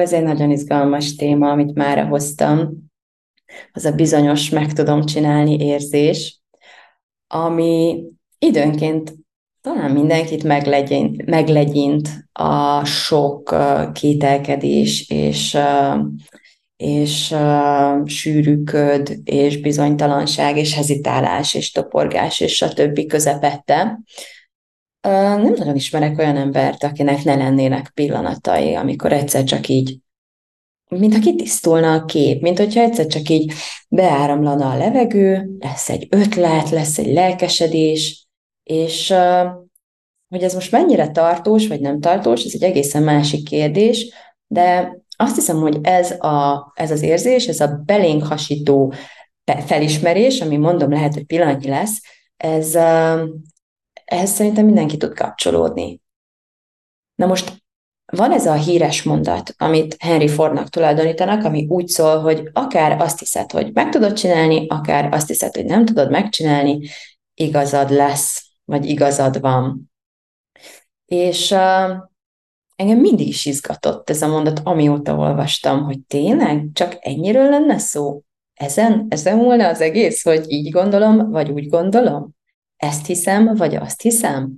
Ez egy nagyon izgalmas téma, amit már hoztam. Az a bizonyos meg tudom csinálni érzés, ami időnként talán mindenkit meglegyint, meglegyint a sok kételkedés és, és sűrűköd, és bizonytalanság, és hezitálás, és toporgás, és a többi közepette. Nem nagyon ismerek olyan embert, akinek ne lennének pillanatai, amikor egyszer csak így, mintha kitisztulna a kép, mint hogyha egyszer csak így beáramlana a levegő, lesz egy ötlet, lesz egy lelkesedés, és hogy ez most mennyire tartós, vagy nem tartós, ez egy egészen másik kérdés, de azt hiszem, hogy ez, a, ez az érzés, ez a belénk hasító felismerés, ami mondom lehet, hogy pillanatnyi lesz, ez, ehhez szerintem mindenki tud kapcsolódni. Na most van ez a híres mondat, amit Henry Fordnak tulajdonítanak, ami úgy szól, hogy akár azt hiszed, hogy meg tudod csinálni, akár azt hiszed, hogy nem tudod megcsinálni, igazad lesz, vagy igazad van. És uh, engem mindig is izgatott ez a mondat, amióta olvastam, hogy tényleg csak ennyiről lenne szó? Ezen, ezen volna az egész, hogy így gondolom, vagy úgy gondolom? Ezt hiszem, vagy azt hiszem?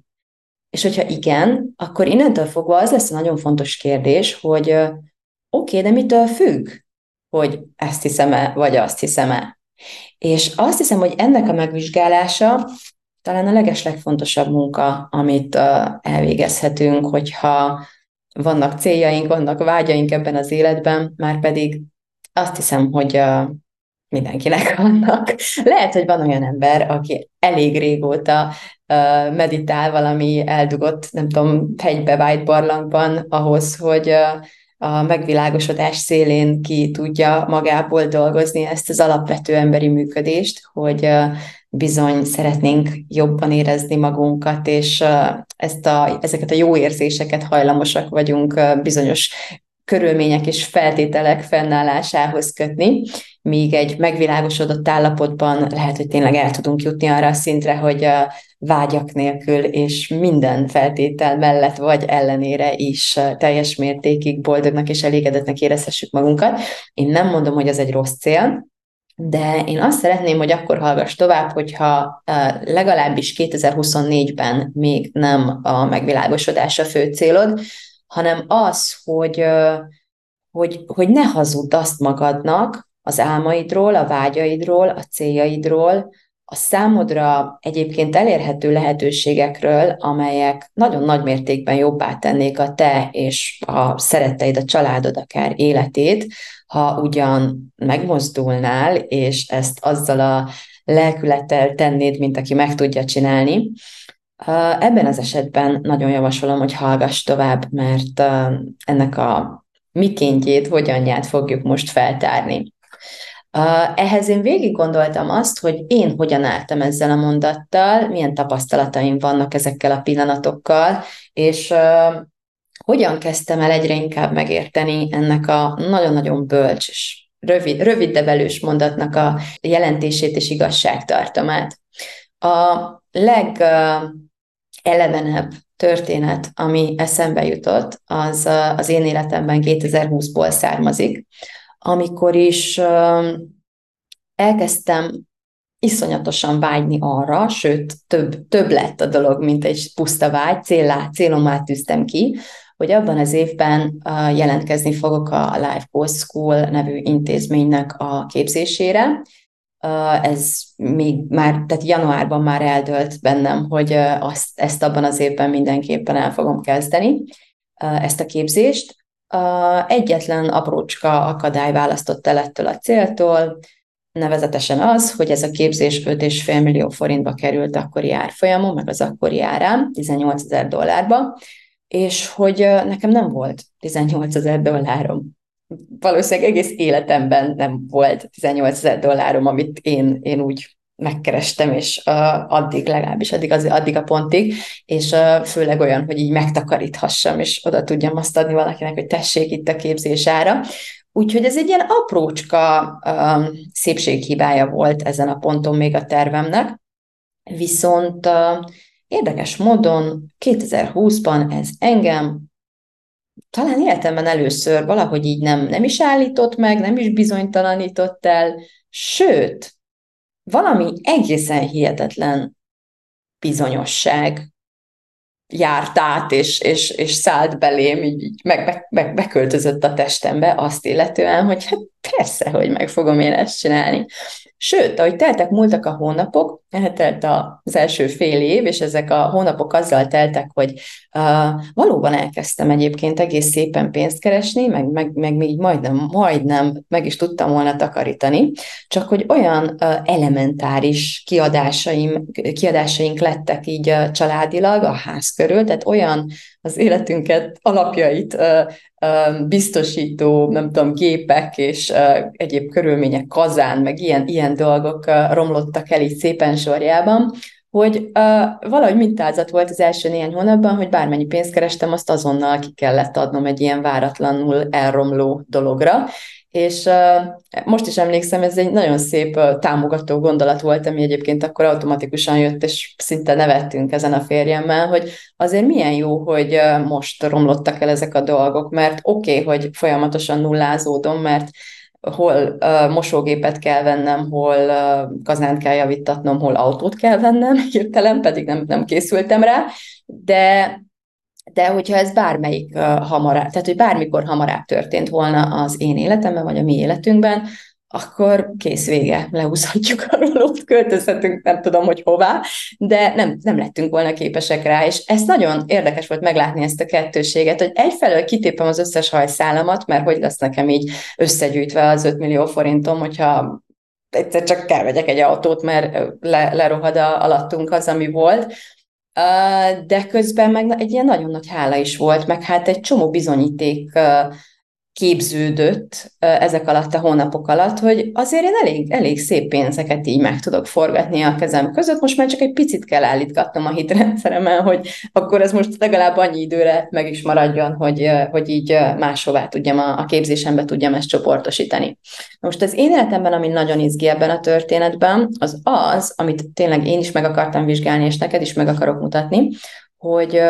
És hogyha igen, akkor innentől fogva az lesz a nagyon fontos kérdés, hogy oké, okay, de mitől függ, hogy ezt hiszem-e, vagy azt hiszem-e? És azt hiszem, hogy ennek a megvizsgálása talán a legeslegfontosabb munka, amit elvégezhetünk, hogyha vannak céljaink, vannak vágyaink ebben az életben, már pedig azt hiszem, hogy mindenkinek vannak. Lehet, hogy van olyan ember, aki elég régóta meditál valami eldugott, nem tudom, hegybe vájt barlangban ahhoz, hogy a megvilágosodás szélén ki tudja magából dolgozni ezt az alapvető emberi működést, hogy bizony szeretnénk jobban érezni magunkat, és ezt a, ezeket a jó érzéseket hajlamosak vagyunk bizonyos körülmények és feltételek fennállásához kötni, míg egy megvilágosodott állapotban lehet, hogy tényleg el tudunk jutni arra a szintre, hogy a vágyak nélkül és minden feltétel mellett vagy ellenére is teljes mértékig boldognak és elégedetnek érezhessük magunkat. Én nem mondom, hogy ez egy rossz cél, de én azt szeretném, hogy akkor hallgass tovább, hogyha legalábbis 2024-ben még nem a megvilágosodás a fő célod, hanem az, hogy, hogy, hogy ne hazudd azt magadnak az álmaidról, a vágyaidról, a céljaidról, a számodra egyébként elérhető lehetőségekről, amelyek nagyon nagy mértékben jobbá tennék a te és a szeretteid, a családod akár életét, ha ugyan megmozdulnál, és ezt azzal a lelkülettel tennéd, mint aki meg tudja csinálni, Ebben az esetben nagyon javasolom, hogy hallgass tovább, mert ennek a mikéntjét, hogyanját fogjuk most feltárni. Ehhez én végig gondoltam azt, hogy én hogyan álltam ezzel a mondattal, milyen tapasztalataim vannak ezekkel a pillanatokkal, és hogyan kezdtem el egyre inkább megérteni ennek a nagyon-nagyon bölcs és rövid, rövid de velős mondatnak a jelentését és igazságtartamát. A leg elevenebb történet, ami eszembe jutott, az az én életemben 2020-ból származik, amikor is elkezdtem iszonyatosan vágyni arra, sőt, több, több lett a dolog, mint egy puszta vágy, célá, célom tűztem ki, hogy abban az évben jelentkezni fogok a Life Coach School nevű intézménynek a képzésére, ez még már, tehát januárban már eldölt bennem, hogy azt, ezt abban az évben mindenképpen el fogom kezdeni, ezt a képzést. Egyetlen aprócska akadály választott el ettől a céltól, nevezetesen az, hogy ez a képzés 5,5 millió forintba került akkori árfolyamon, meg az akkori árám, 18 ezer dollárba, és hogy nekem nem volt 18 ezer dollárom. Valószínűleg egész életemben nem volt 18 ezer dollárom, amit én, én úgy megkerestem, és uh, addig, legalábbis addig, az, addig a pontig, és uh, főleg olyan, hogy így megtakaríthassam, és oda tudjam azt adni valakinek, hogy tessék itt a képzés ára. Úgyhogy ez egy ilyen aprócska um, szépséghibája volt ezen a ponton még a tervemnek, viszont uh, érdekes módon 2020-ban ez engem talán életemben először valahogy így nem, nem is állított meg, nem is bizonytalanított el, sőt, valami egészen hihetetlen bizonyosság járt át, és, és, és szállt belém, így, meg, meg, meg, beköltözött a testembe azt illetően, hogy hát persze, hogy meg fogom én ezt csinálni. Sőt, ahogy teltek, múltak a hónapok, eltelt az első fél év, és ezek a hónapok azzal teltek, hogy uh, valóban elkezdtem egyébként egész szépen pénzt keresni, meg, meg, meg még majdnem, majdnem meg is tudtam volna takarítani, csak hogy olyan uh, elementáris kiadásaim, kiadásaink lettek így uh, családilag a ház körül, tehát olyan az életünket, alapjait biztosító, nem tudom, gépek és egyéb körülmények, kazán, meg ilyen, ilyen dolgok romlottak el így szépen sorjában, hogy uh, valahogy mintázat volt az első néhány hónapban, hogy bármennyi pénzt kerestem, azt azonnal ki kellett adnom egy ilyen váratlanul elromló dologra, és uh, most is emlékszem, ez egy nagyon szép uh, támogató gondolat volt, ami egyébként akkor automatikusan jött, és szinte nevettünk ezen a férjemmel, hogy azért milyen jó, hogy uh, most romlottak el ezek a dolgok, mert oké, okay, hogy folyamatosan nullázódom, mert hol uh, mosógépet kell vennem, hol uh, kazánt kell javítatnom, hol autót kell vennem, hirtelen pedig nem, nem készültem rá, de de hogyha ez bármelyik uh, hamarabb, tehát hogy bármikor hamarabb történt volna az én életemben, vagy a mi életünkben, akkor kész vége, leúszhatjuk a rolót, költözhetünk nem tudom, hogy hová, de nem, nem lettünk volna képesek rá, és ez nagyon érdekes volt meglátni ezt a kettőséget, hogy egyfelől kitépem az összes hajszálamat, mert hogy lesz nekem így összegyűjtve az 5 millió forintom, hogyha egyszer csak kell vegyek egy autót, mert le, lerohad a, alattunk az, ami volt, de közben meg egy ilyen nagyon nagy hála is volt, meg hát egy csomó bizonyíték képződött ezek alatt a hónapok alatt, hogy azért én elég, elég szép pénzeket így meg tudok forgatni a kezem között, most már csak egy picit kell állítgatnom a hitrendszeremmel, hogy akkor ez most legalább annyi időre meg is maradjon, hogy, hogy így máshová tudjam a, a képzésembe tudjam ezt csoportosítani. Most az én életemben, ami nagyon izgi ebben a történetben, az az, amit tényleg én is meg akartam vizsgálni, és neked is meg akarok mutatni, hogy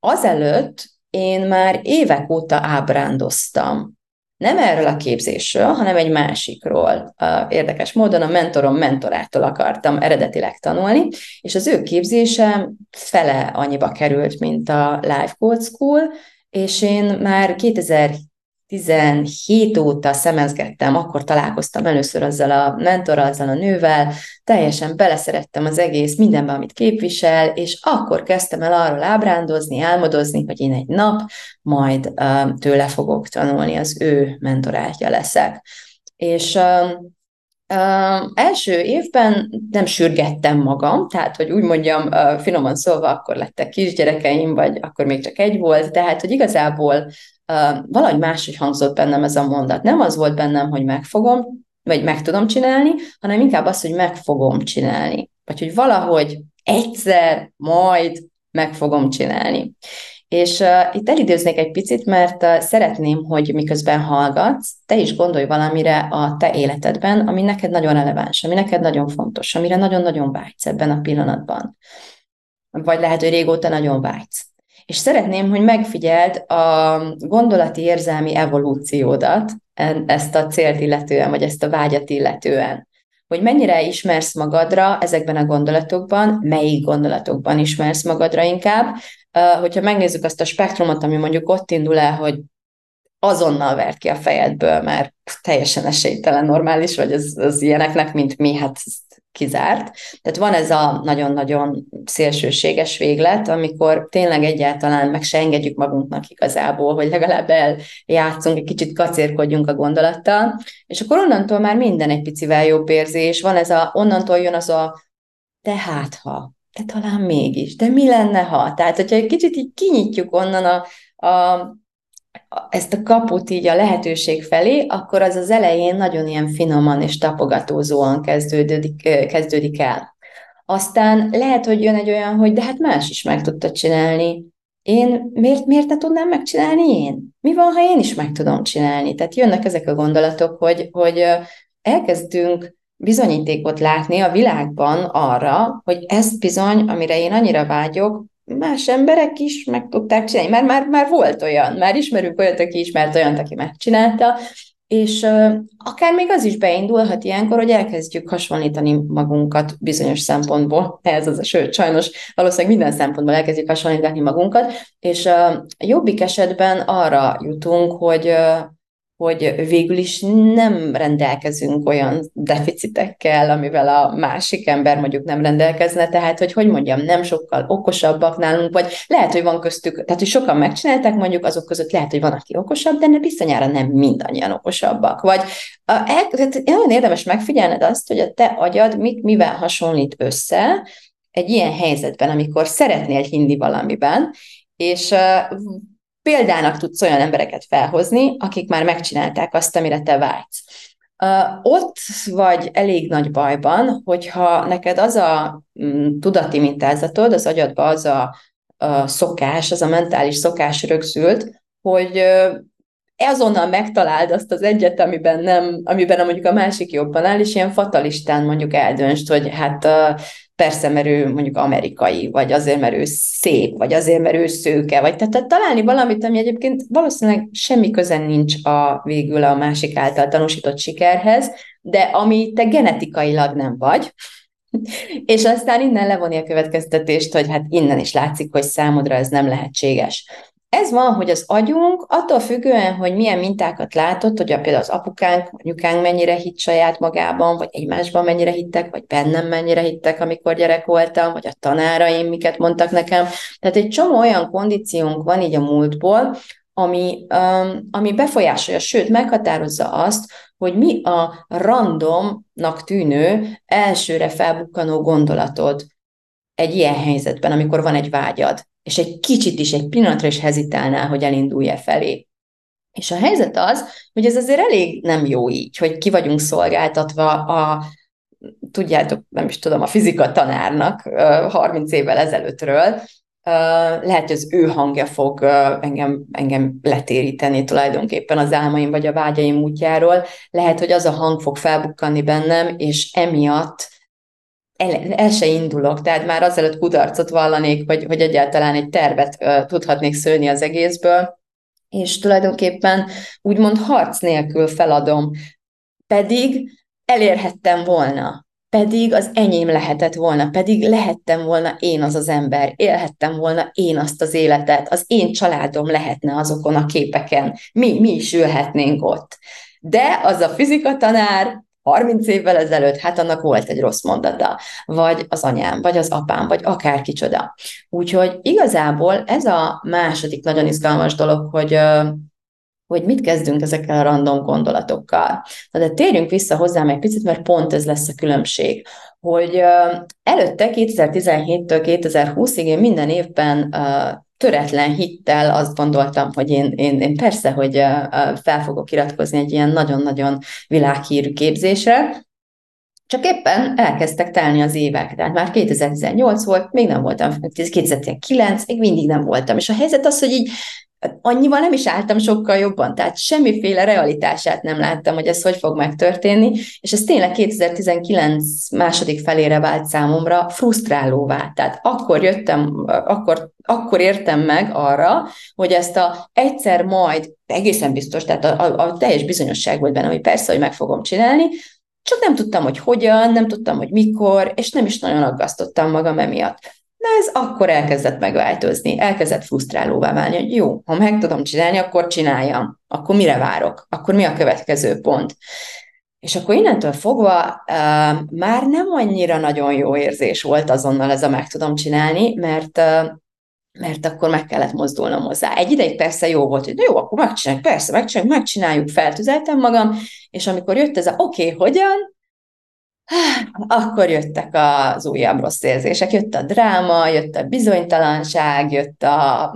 azelőtt, én már évek óta ábrándoztam. Nem erről a képzésről, hanem egy másikról. Érdekes módon a mentorom mentorától akartam eredetileg tanulni, és az ő képzése fele annyiba került, mint a Life Code School, és én már 2000 17 óta szemezgettem, akkor találkoztam először azzal a mentorral, azzal a nővel, teljesen beleszerettem az egész mindenbe, amit képvisel, és akkor kezdtem el arról ábrándozni, álmodozni, hogy én egy nap majd uh, tőle fogok tanulni, az ő mentorátja leszek. És uh, Uh, első évben nem sürgettem magam, tehát, hogy úgy mondjam, uh, finoman szólva, akkor lettek kisgyerekeim, vagy akkor még csak egy volt, tehát, hogy igazából valahogy máshogy hangzott bennem ez a mondat. Nem az volt bennem, hogy megfogom, vagy meg tudom csinálni, hanem inkább az, hogy meg fogom csinálni. Vagy hogy valahogy egyszer, majd meg fogom csinálni. És uh, itt elidőznék egy picit, mert uh, szeretném, hogy miközben hallgatsz, te is gondolj valamire a te életedben, ami neked nagyon releváns, ami neked nagyon fontos, amire nagyon-nagyon vágysz ebben a pillanatban. Vagy lehet, hogy régóta nagyon vágysz és szeretném, hogy megfigyeld a gondolati érzelmi evolúciódat, ezt a célt illetően, vagy ezt a vágyat illetően. Hogy mennyire ismersz magadra ezekben a gondolatokban, melyik gondolatokban ismersz magadra inkább. Hogyha megnézzük azt a spektrumot, ami mondjuk ott indul el, hogy azonnal vert ki a fejedből, mert teljesen esélytelen normális, vagy az, az ilyeneknek, mint mi, hát kizárt. Tehát van ez a nagyon-nagyon szélsőséges véglet, amikor tényleg egyáltalán meg se engedjük magunknak igazából, hogy legalább eljátszunk, egy kicsit kacérkodjunk a gondolattal, és akkor onnantól már minden egy picivel jobb érzés. Van ez a, onnantól jön az a tehát ha, de talán mégis, de mi lenne, ha? Tehát, hogyha egy kicsit így kinyitjuk onnan a, a, ezt a kaput így a lehetőség felé, akkor az az elején nagyon ilyen finoman és tapogatózóan kezdődik, kezdődik el. Aztán lehet, hogy jön egy olyan, hogy de hát más is meg tudta csinálni. Én miért, miért ne tudnám megcsinálni én? Mi van, ha én is meg tudom csinálni? Tehát jönnek ezek a gondolatok, hogy, hogy elkezdünk bizonyítékot látni a világban arra, hogy ezt bizony, amire én annyira vágyok, más emberek is meg tudták csinálni, mert már, már volt olyan, már ismerünk olyat, aki ismert olyat, aki megcsinálta, és uh, akár még az is beindulhat ilyenkor, hogy elkezdjük hasonlítani magunkat bizonyos szempontból, ez az, sőt, sajnos valószínűleg minden szempontból elkezdjük hasonlítani magunkat, és uh, jobbik esetben arra jutunk, hogy uh, hogy végül is nem rendelkezünk olyan deficitekkel, amivel a másik ember mondjuk nem rendelkezne, tehát, hogy hogy mondjam, nem sokkal okosabbak nálunk, vagy lehet, hogy van köztük, tehát, hogy sokan megcsinálták, mondjuk azok között lehet, hogy van, aki okosabb, de ne bizonyára nem mindannyian okosabbak. Vagy el, tehát nagyon érdemes megfigyelned azt, hogy a te agyad mit, mivel hasonlít össze egy ilyen helyzetben, amikor szeretnél hinni valamiben, és példának tudsz olyan embereket felhozni, akik már megcsinálták azt, amire te vágysz. Ott vagy elég nagy bajban, hogyha neked az a um, tudati mintázatod, az agyadba az a, a szokás, az a mentális szokás rögzült, hogy azonnal megtaláld azt az egyet, amiben nem, amiben mondjuk a másik jobban áll, és ilyen fatalistán mondjuk eldöntsd, hogy hát persze, mert ő mondjuk amerikai, vagy azért, mert ő szép, vagy azért, mert ő szőke, vagy tehát, tehát találni valamit, ami egyébként valószínűleg semmi közen nincs a végül a másik által tanúsított sikerhez, de ami te genetikailag nem vagy, és aztán innen levonni a következtetést, hogy hát innen is látszik, hogy számodra ez nem lehetséges. Ez van, hogy az agyunk attól függően, hogy milyen mintákat látott, hogy például az apukánk, anyukánk mennyire hitt saját magában, vagy egymásban mennyire hittek, vagy bennem mennyire hittek, amikor gyerek voltam, vagy a tanáraim miket mondtak nekem. Tehát egy csomó olyan kondíciónk van így a múltból, ami, um, ami befolyásolja, sőt, meghatározza azt, hogy mi a randomnak tűnő, elsőre felbukkanó gondolatod egy ilyen helyzetben, amikor van egy vágyad és egy kicsit is, egy pillanatra is hezitálnál, hogy elindulja felé. És a helyzet az, hogy ez azért elég nem jó így, hogy ki vagyunk szolgáltatva a, tudjátok, nem is tudom, a fizika tanárnak 30 évvel ezelőttről, lehet, hogy az ő hangja fog engem, engem letéríteni tulajdonképpen az álmaim vagy a vágyaim útjáról. Lehet, hogy az a hang fog felbukkanni bennem, és emiatt el, el se indulok, tehát már azelőtt kudarcot vallanék, hogy, hogy egyáltalán egy tervet uh, tudhatnék szőni az egészből, és tulajdonképpen úgymond harc nélkül feladom, pedig elérhettem volna, pedig az enyém lehetett volna, pedig lehettem volna én az az ember, élhettem volna én azt az életet, az én családom lehetne azokon a képeken, mi, mi is ülhetnénk ott. De az a fizika tanár 30 évvel ezelőtt, hát annak volt egy rossz mondata, vagy az anyám, vagy az apám, vagy akár kicsoda. Úgyhogy igazából ez a második nagyon izgalmas dolog, hogy hogy mit kezdünk ezekkel a random gondolatokkal. Na de térjünk vissza hozzám egy picit, mert pont ez lesz a különbség, hogy előtte 2017-től 2020-ig én minden évben töretlen hittel azt gondoltam, hogy én, én, én persze, hogy fel fogok iratkozni egy ilyen nagyon-nagyon világhírű képzésre, csak éppen elkezdtek telni az évek, tehát már 2018 volt, még nem voltam, 2019, még mindig nem voltam. És a helyzet az, hogy így annyival nem is álltam sokkal jobban, tehát semmiféle realitását nem láttam, hogy ez hogy fog megtörténni, és ez tényleg 2019 második felére vált számomra frusztrálóvá. Tehát akkor jöttem, akkor, akkor értem meg arra, hogy ezt a egyszer majd, egészen biztos, tehát a, a, a teljes bizonyosság volt benne, hogy persze, hogy meg fogom csinálni, csak nem tudtam, hogy hogyan, nem tudtam, hogy mikor, és nem is nagyon aggasztottam magam emiatt. Na ez akkor elkezdett megváltozni, elkezdett frusztrálóvá válni, hogy jó, ha meg tudom csinálni, akkor csináljam. Akkor mire várok? Akkor mi a következő pont? És akkor innentől fogva uh, már nem annyira nagyon jó érzés volt azonnal ez a meg tudom csinálni, mert uh, mert akkor meg kellett mozdulnom hozzá. Egy ideig persze jó volt, hogy na jó, akkor megcsináljuk, persze, megcsináljuk, megcsináljuk, feltüzeltem magam, és amikor jött ez a oké, okay, hogyan, akkor jöttek az újabb rossz érzések, jött a dráma, jött a bizonytalanság, jött a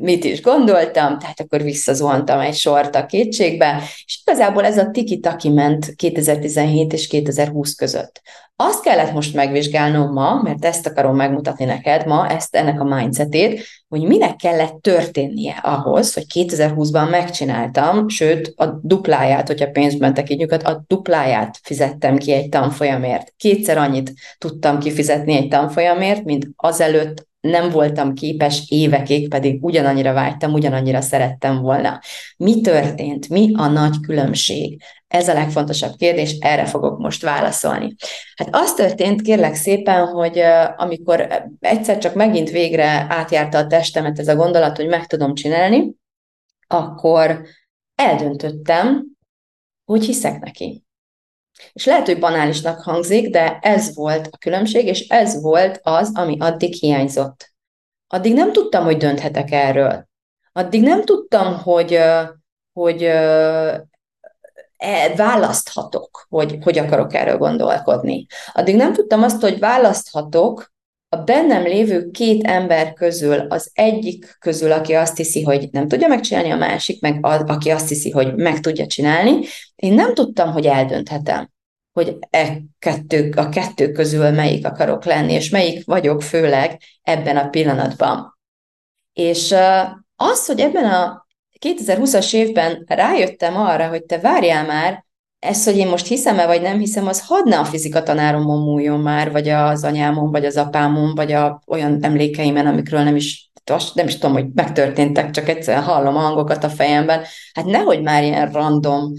mit is gondoltam, tehát akkor visszazuhantam egy sort a kétségbe, és igazából ez a tiki-taki ment 2017 és 2020 között. Azt kellett most megvizsgálnom ma, mert ezt akarom megmutatni neked ma, ezt ennek a mindsetét, hogy minek kellett történnie ahhoz, hogy 2020-ban megcsináltam, sőt a dupláját, hogyha pénzben tekintjük, a dupláját fizettem ki egy tanfolyamért. Kétszer annyit tudtam kifizetni egy tanfolyamért, mint azelőtt nem voltam képes évekig, pedig ugyanannyira vágytam, ugyanannyira szerettem volna. Mi történt? Mi a nagy különbség? Ez a legfontosabb kérdés, erre fogok most válaszolni. Hát az történt, kérlek szépen, hogy amikor egyszer csak megint végre átjárta a testemet ez a gondolat, hogy meg tudom csinálni, akkor eldöntöttem, hogy hiszek neki. És lehet, hogy banálisnak hangzik, de ez volt a különbség, és ez volt az, ami addig hiányzott. Addig nem tudtam, hogy dönthetek erről. Addig nem tudtam, hogy, hogy e, választhatok, hogy hogy akarok erről gondolkodni. Addig nem tudtam azt, hogy választhatok a bennem lévő két ember közül az egyik közül, aki azt hiszi, hogy nem tudja megcsinálni, a másik, meg az, aki azt hiszi, hogy meg tudja csinálni, én nem tudtam, hogy eldönthetem, hogy e kettő, a kettő közül melyik akarok lenni, és melyik vagyok főleg ebben a pillanatban. És az, hogy ebben a 2020-as évben rájöttem arra, hogy te várjál már, ezt, hogy én most hiszem-e, vagy nem hiszem, az hadd ne a fizika tanáromon múljon már, vagy az anyámon, vagy az apámon, vagy a, olyan emlékeimen, amikről nem is, nem is tudom, hogy megtörténtek, csak egyszerűen hallom a hangokat a fejemben. Hát nehogy már ilyen random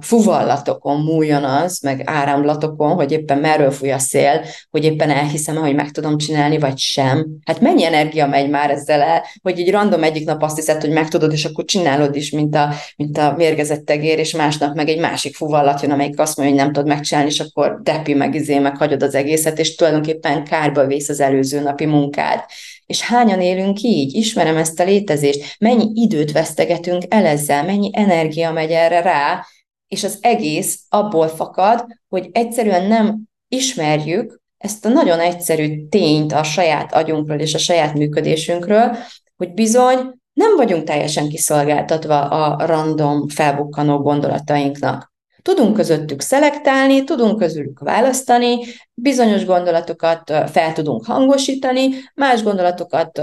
fuvallatokon múljon az, meg áramlatokon, hogy éppen merről fúj a szél, hogy éppen elhiszem hogy meg tudom csinálni, vagy sem. Hát mennyi energia megy már ezzel el, hogy egy random egyik nap azt hiszed, hogy meg tudod, és akkor csinálod is, mint a, mint a mérgezett tegér, és másnap meg egy másik fuvallat jön, amelyik azt mondja, hogy nem tudod megcsinálni, és akkor depi meg izé, meg hagyod az egészet, és tulajdonképpen kárba vész az előző napi munkád. És hányan élünk így? Ismerem ezt a létezést. Mennyi időt vesztegetünk el ezzel, mennyi energia megy erre rá, és az egész abból fakad, hogy egyszerűen nem ismerjük ezt a nagyon egyszerű tényt a saját agyunkról és a saját működésünkről, hogy bizony nem vagyunk teljesen kiszolgáltatva a random felbukkanó gondolatainknak. Tudunk közöttük szelektálni, tudunk közülük választani, bizonyos gondolatokat fel tudunk hangosítani, más gondolatokat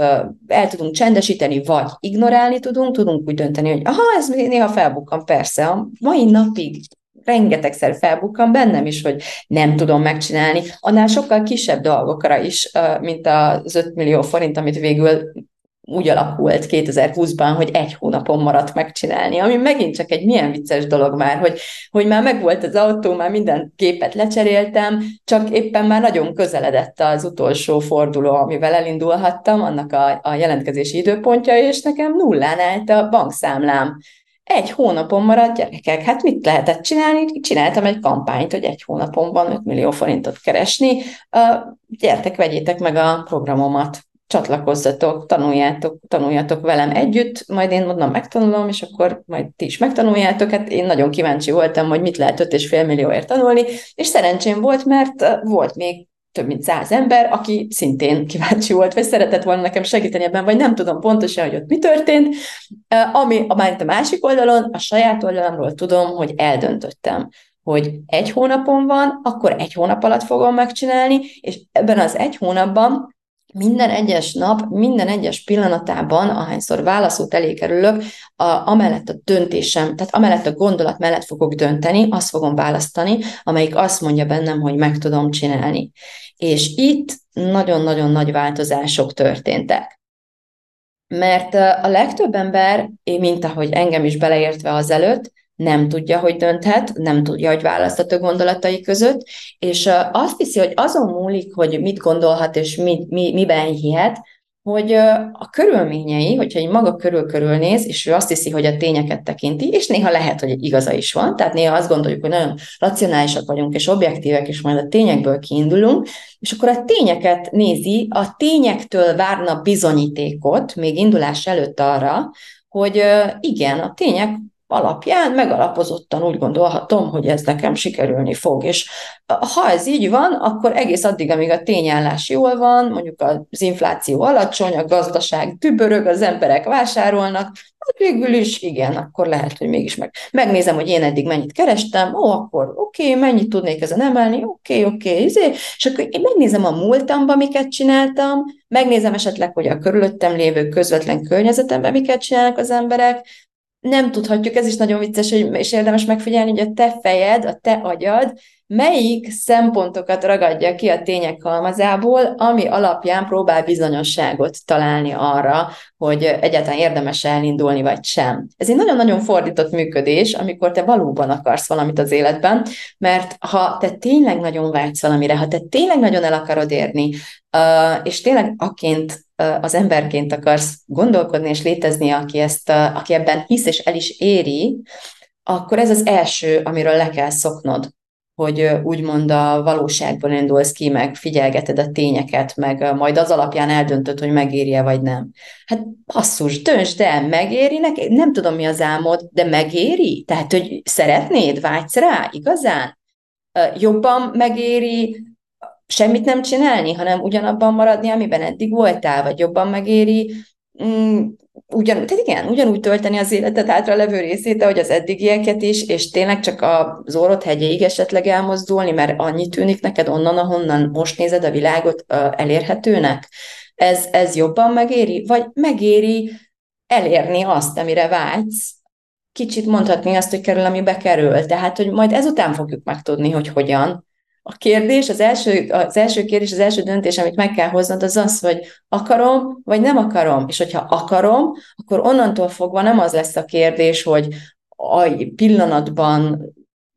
el tudunk csendesíteni, vagy ignorálni tudunk, tudunk úgy dönteni, hogy aha, ez néha felbukkan, persze, a mai napig rengetegszer felbukkan bennem is, hogy nem tudom megcsinálni, annál sokkal kisebb dolgokra is, mint az 5 millió forint, amit végül úgy alakult 2020-ban, hogy egy hónapon maradt megcsinálni, ami megint csak egy milyen vicces dolog már, hogy, hogy már megvolt az autó, már minden képet lecseréltem, csak éppen már nagyon közeledett az utolsó forduló, amivel elindulhattam, annak a, a jelentkezési időpontja, és nekem nullán állt a bankszámlám. Egy hónapon maradt gyerekek, hát mit lehetett csinálni? Csináltam egy kampányt, hogy egy hónapon van 5 millió forintot keresni. Gyertek, vegyétek meg a programomat csatlakozzatok, tanuljátok, tanuljatok velem együtt, majd én mondom, megtanulom, és akkor majd ti is megtanuljátok. Hát én nagyon kíváncsi voltam, hogy mit lehet 5,5 millióért tanulni, és szerencsém volt, mert volt még több mint száz ember, aki szintén kíváncsi volt, vagy szeretett volna nekem segíteni ebben, vagy nem tudom pontosan, hogy ott mi történt. Ami a, a másik oldalon, a saját oldalamról tudom, hogy eldöntöttem hogy egy hónapon van, akkor egy hónap alatt fogom megcsinálni, és ebben az egy hónapban minden egyes nap, minden egyes pillanatában, ahányszor válaszút elé kerülök, a, amellett a döntésem, tehát amellett a gondolat mellett fogok dönteni, azt fogom választani, amelyik azt mondja bennem, hogy meg tudom csinálni. És itt nagyon-nagyon nagy változások történtek. Mert a legtöbb ember, mint ahogy engem is beleértve azelőtt, nem tudja, hogy dönthet, nem tudja, hogy választhat a gondolatai között, és azt hiszi, hogy azon múlik, hogy mit gondolhat és mi, mi, miben hihet, hogy a körülményei, hogyha egy maga körül körülnéz, és ő azt hiszi, hogy a tényeket tekinti, és néha lehet, hogy igaza is van, tehát néha azt gondoljuk, hogy nagyon racionálisak vagyunk, és objektívek, és majd a tényekből kiindulunk, és akkor a tényeket nézi, a tényektől várna bizonyítékot, még indulás előtt arra, hogy igen, a tények alapján megalapozottan úgy gondolhatom, hogy ez nekem sikerülni fog. És ha ez így van, akkor egész addig, amíg a tényállás jól van, mondjuk az infláció alacsony, a gazdaság tübörög, az emberek vásárolnak, hát végül is igen, akkor lehet, hogy mégis meg. Megnézem, hogy én eddig mennyit kerestem, ó, akkor oké, okay, mennyit tudnék ezen emelni, oké, okay, oké, okay, izé. és akkor én megnézem a múltamban, miket csináltam, megnézem esetleg, hogy a körülöttem lévő közvetlen környezetemben miket csinálnak az emberek, nem tudhatjuk, ez is nagyon vicces, hogy, és érdemes megfigyelni, hogy a te fejed, a te agyad melyik szempontokat ragadja ki a tények halmazából, ami alapján próbál bizonyosságot találni arra, hogy egyáltalán érdemes elindulni, vagy sem. Ez egy nagyon-nagyon fordított működés, amikor te valóban akarsz valamit az életben, mert ha te tényleg nagyon vágysz valamire, ha te tényleg nagyon el akarod érni, és tényleg aként az emberként akarsz gondolkodni és létezni, aki, ezt, aki ebben hisz és el is éri, akkor ez az első, amiről le kell szoknod hogy úgymond a valóságból indulsz ki, meg figyelgeted a tényeket, meg majd az alapján eldöntöd, hogy megéri-e vagy nem. Hát basszus, döntsd el, megéri neki? Nem tudom, mi az álmod, de megéri? Tehát, hogy szeretnéd, vágysz rá, igazán? Jobban megéri semmit nem csinálni, hanem ugyanabban maradni, amiben eddig voltál, vagy jobban megéri mm, ugyan, tehát igen, ugyanúgy tölteni az életet átra levő részét, ahogy az eddigieket is, és tényleg csak az orrod hegyéig esetleg elmozdulni, mert annyi tűnik neked onnan, ahonnan most nézed a világot elérhetőnek. Ez, ez jobban megéri? Vagy megéri elérni azt, amire vágysz, kicsit mondhatni azt, hogy kerül, ami bekerül. Tehát, hogy majd ezután fogjuk megtudni, hogy hogyan, a kérdés, az első, az első kérdés, az első döntés, amit meg kell hoznod, az az, hogy akarom, vagy nem akarom. És hogyha akarom, akkor onnantól fogva nem az lesz a kérdés, hogy a pillanatban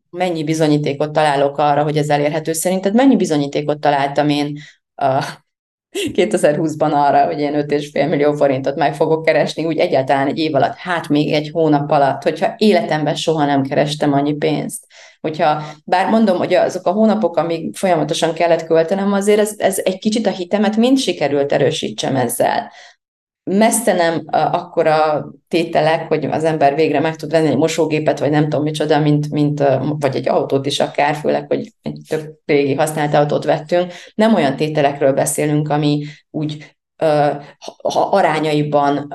mennyi bizonyítékot találok arra, hogy ez elérhető. Szerinted mennyi bizonyítékot találtam én 2020-ban arra, hogy én 5,5 millió forintot meg fogok keresni, úgy egyáltalán egy év alatt, hát még egy hónap alatt, hogyha életemben soha nem kerestem annyi pénzt hogyha, bár mondom, hogy azok a hónapok, amíg folyamatosan kellett költenem, azért ez, ez egy kicsit a hitemet mind sikerült erősítsem ezzel. Messze nem akkora tételek, hogy az ember végre meg tud venni egy mosógépet, vagy nem tudom micsoda, mint, mint vagy egy autót is akár, főleg, hogy egy több régi használt autót vettünk. Nem olyan tételekről beszélünk, ami úgy ha arányaiban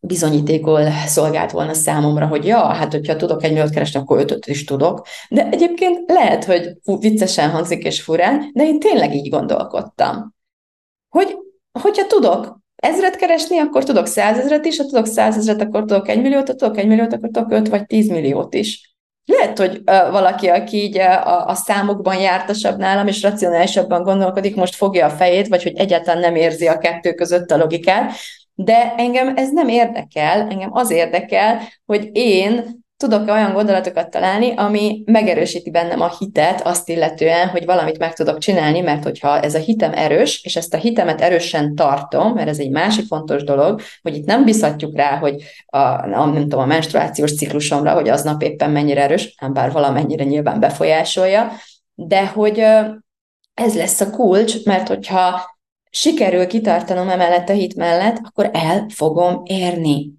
bizonyítékol szolgált volna számomra, hogy ja, hát hogyha tudok egy milliót keresni, akkor ötöt is tudok. De egyébként lehet, hogy viccesen hangzik és furán, de én tényleg így gondolkodtam. Hogy, hogyha tudok ezret keresni, akkor tudok százezret is, ha tudok százezret, akkor tudok egy milliót, ha tudok egy milliót, akkor tudok öt vagy tíz milliót is. Lehet, hogy uh, valaki, aki így uh, a, a számokban jártasabb nálam, és racionálisabban gondolkodik, most fogja a fejét, vagy hogy egyáltalán nem érzi a kettő között a logikát, de engem ez nem érdekel, engem az érdekel, hogy én tudok olyan gondolatokat találni, ami megerősíti bennem a hitet azt illetően, hogy valamit meg tudok csinálni, mert hogyha ez a hitem erős, és ezt a hitemet erősen tartom, mert ez egy másik fontos dolog, hogy itt nem bizhatjuk rá, hogy a, a, nem tudom, a menstruációs ciklusomra, hogy aznap éppen mennyire erős, nem bár valamennyire nyilván befolyásolja, de hogy ez lesz a kulcs, mert hogyha sikerül kitartanom emellett a hit mellett, akkor el fogom érni.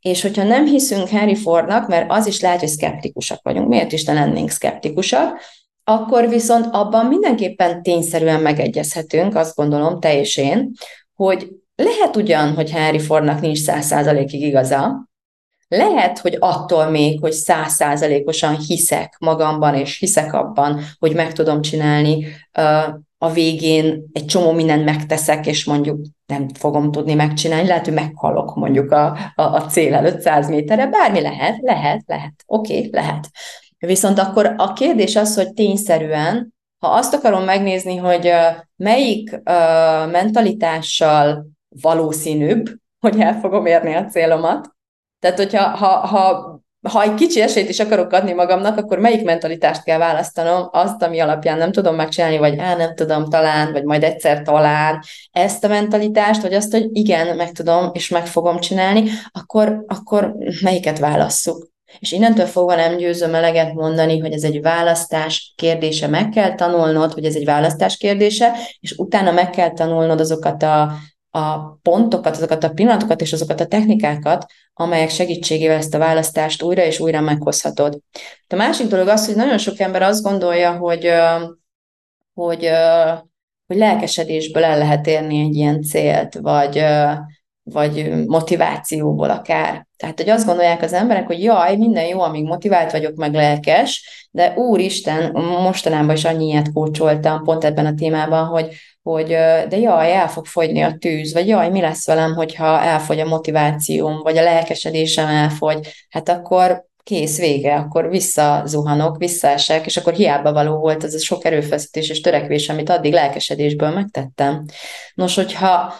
És hogyha nem hiszünk Harry Fordnak, mert az is lehet, hogy szkeptikusak vagyunk, miért is ne lennénk szkeptikusak, akkor viszont abban mindenképpen tényszerűen megegyezhetünk, azt gondolom, te és én, hogy lehet ugyan, hogy Harry Fordnak nincs száz százalékig igaza, lehet, hogy attól még, hogy százszázalékosan hiszek magamban, és hiszek abban, hogy meg tudom csinálni, a végén egy csomó mindent megteszek, és mondjuk nem fogom tudni megcsinálni, lehet, hogy meghalok mondjuk a, a, a cél előtt 100 méterre, bármi lehet, lehet, lehet, oké, okay, lehet. Viszont akkor a kérdés az, hogy tényszerűen, ha azt akarom megnézni, hogy melyik uh, mentalitással valószínűbb, hogy el fogom érni a célomat, tehát hogyha ha, ha ha egy kicsi esélyt is akarok adni magamnak, akkor melyik mentalitást kell választanom? Azt, ami alapján nem tudom megcsinálni, vagy á, nem tudom, talán, vagy majd egyszer talán ezt a mentalitást, vagy azt, hogy igen, meg tudom, és meg fogom csinálni, akkor, akkor melyiket válasszuk? És innentől fogva nem győzöm eleget mondani, hogy ez egy választás kérdése, meg kell tanulnod, hogy ez egy választás kérdése, és utána meg kell tanulnod azokat a a pontokat, azokat a pillanatokat és azokat a technikákat, amelyek segítségével ezt a választást újra és újra meghozhatod. A másik dolog az, hogy nagyon sok ember azt gondolja, hogy, hogy, hogy lelkesedésből el lehet érni egy ilyen célt, vagy, vagy motivációból akár. Tehát, hogy azt gondolják az emberek, hogy jaj, minden jó, amíg motivált vagyok, meg lelkes, de úristen, mostanában is annyi ilyet kócsoltam pont ebben a témában, hogy, hogy de jaj, el fog fogyni a tűz, vagy jaj, mi lesz velem, hogyha elfogy a motivációm, vagy a lelkesedésem elfogy, hát akkor kész, vége, akkor visszazuhanok, visszaesek, és akkor hiába való volt az a sok erőfeszítés és törekvés, amit addig lelkesedésből megtettem. Nos, hogyha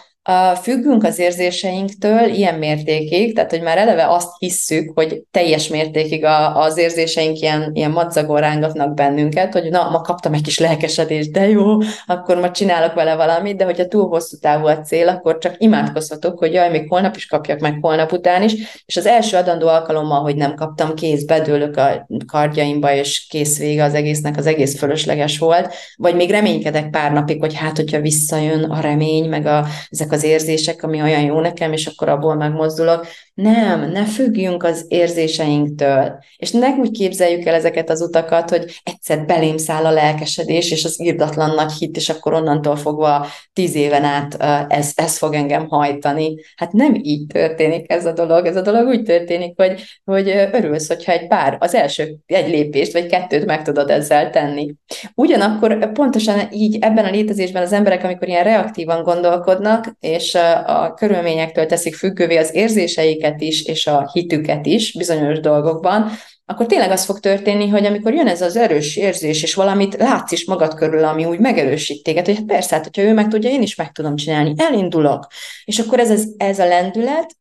függünk az érzéseinktől ilyen mértékig, tehát hogy már eleve azt hisszük, hogy teljes mértékig a, az érzéseink ilyen, ilyen madzagon rángatnak bennünket, hogy na, ma kaptam egy kis lelkesedést, de jó, akkor ma csinálok vele valamit, de hogyha túl hosszú távú a cél, akkor csak imádkozhatok, hogy jaj, még holnap is kapjak meg, holnap után is, és az első adandó alkalommal, hogy nem kaptam kész, bedőlök a kardjaimba, és kész vége az egésznek, az egész fölösleges volt, vagy még reménykedek pár napig, hogy hát, hogyha visszajön a remény, meg a, ezek a az érzések, ami olyan jó nekem, és akkor abból megmozdulok. Nem, ne függjünk az érzéseinktől. És ne úgy képzeljük el ezeket az utakat, hogy egyszer belém száll a lelkesedés, és az írdatlan nagy hit, és akkor onnantól fogva tíz éven át ez, ez fog engem hajtani. Hát nem így történik ez a dolog. Ez a dolog úgy történik, hogy, hogy örülsz, hogyha egy pár, az első egy lépést, vagy kettőt meg tudod ezzel tenni. Ugyanakkor pontosan így ebben a létezésben az emberek, amikor ilyen reaktívan gondolkodnak, és a körülményektől teszik függővé az érzéseiket is, és a hitüket is bizonyos dolgokban, akkor tényleg az fog történni, hogy amikor jön ez az erős érzés, és valamit látsz is magad körül, ami úgy megerősít téged, hogy hát persze, hát, hogyha ő meg tudja, én is meg tudom csinálni, elindulok. És akkor ez, ez, ez a lendület,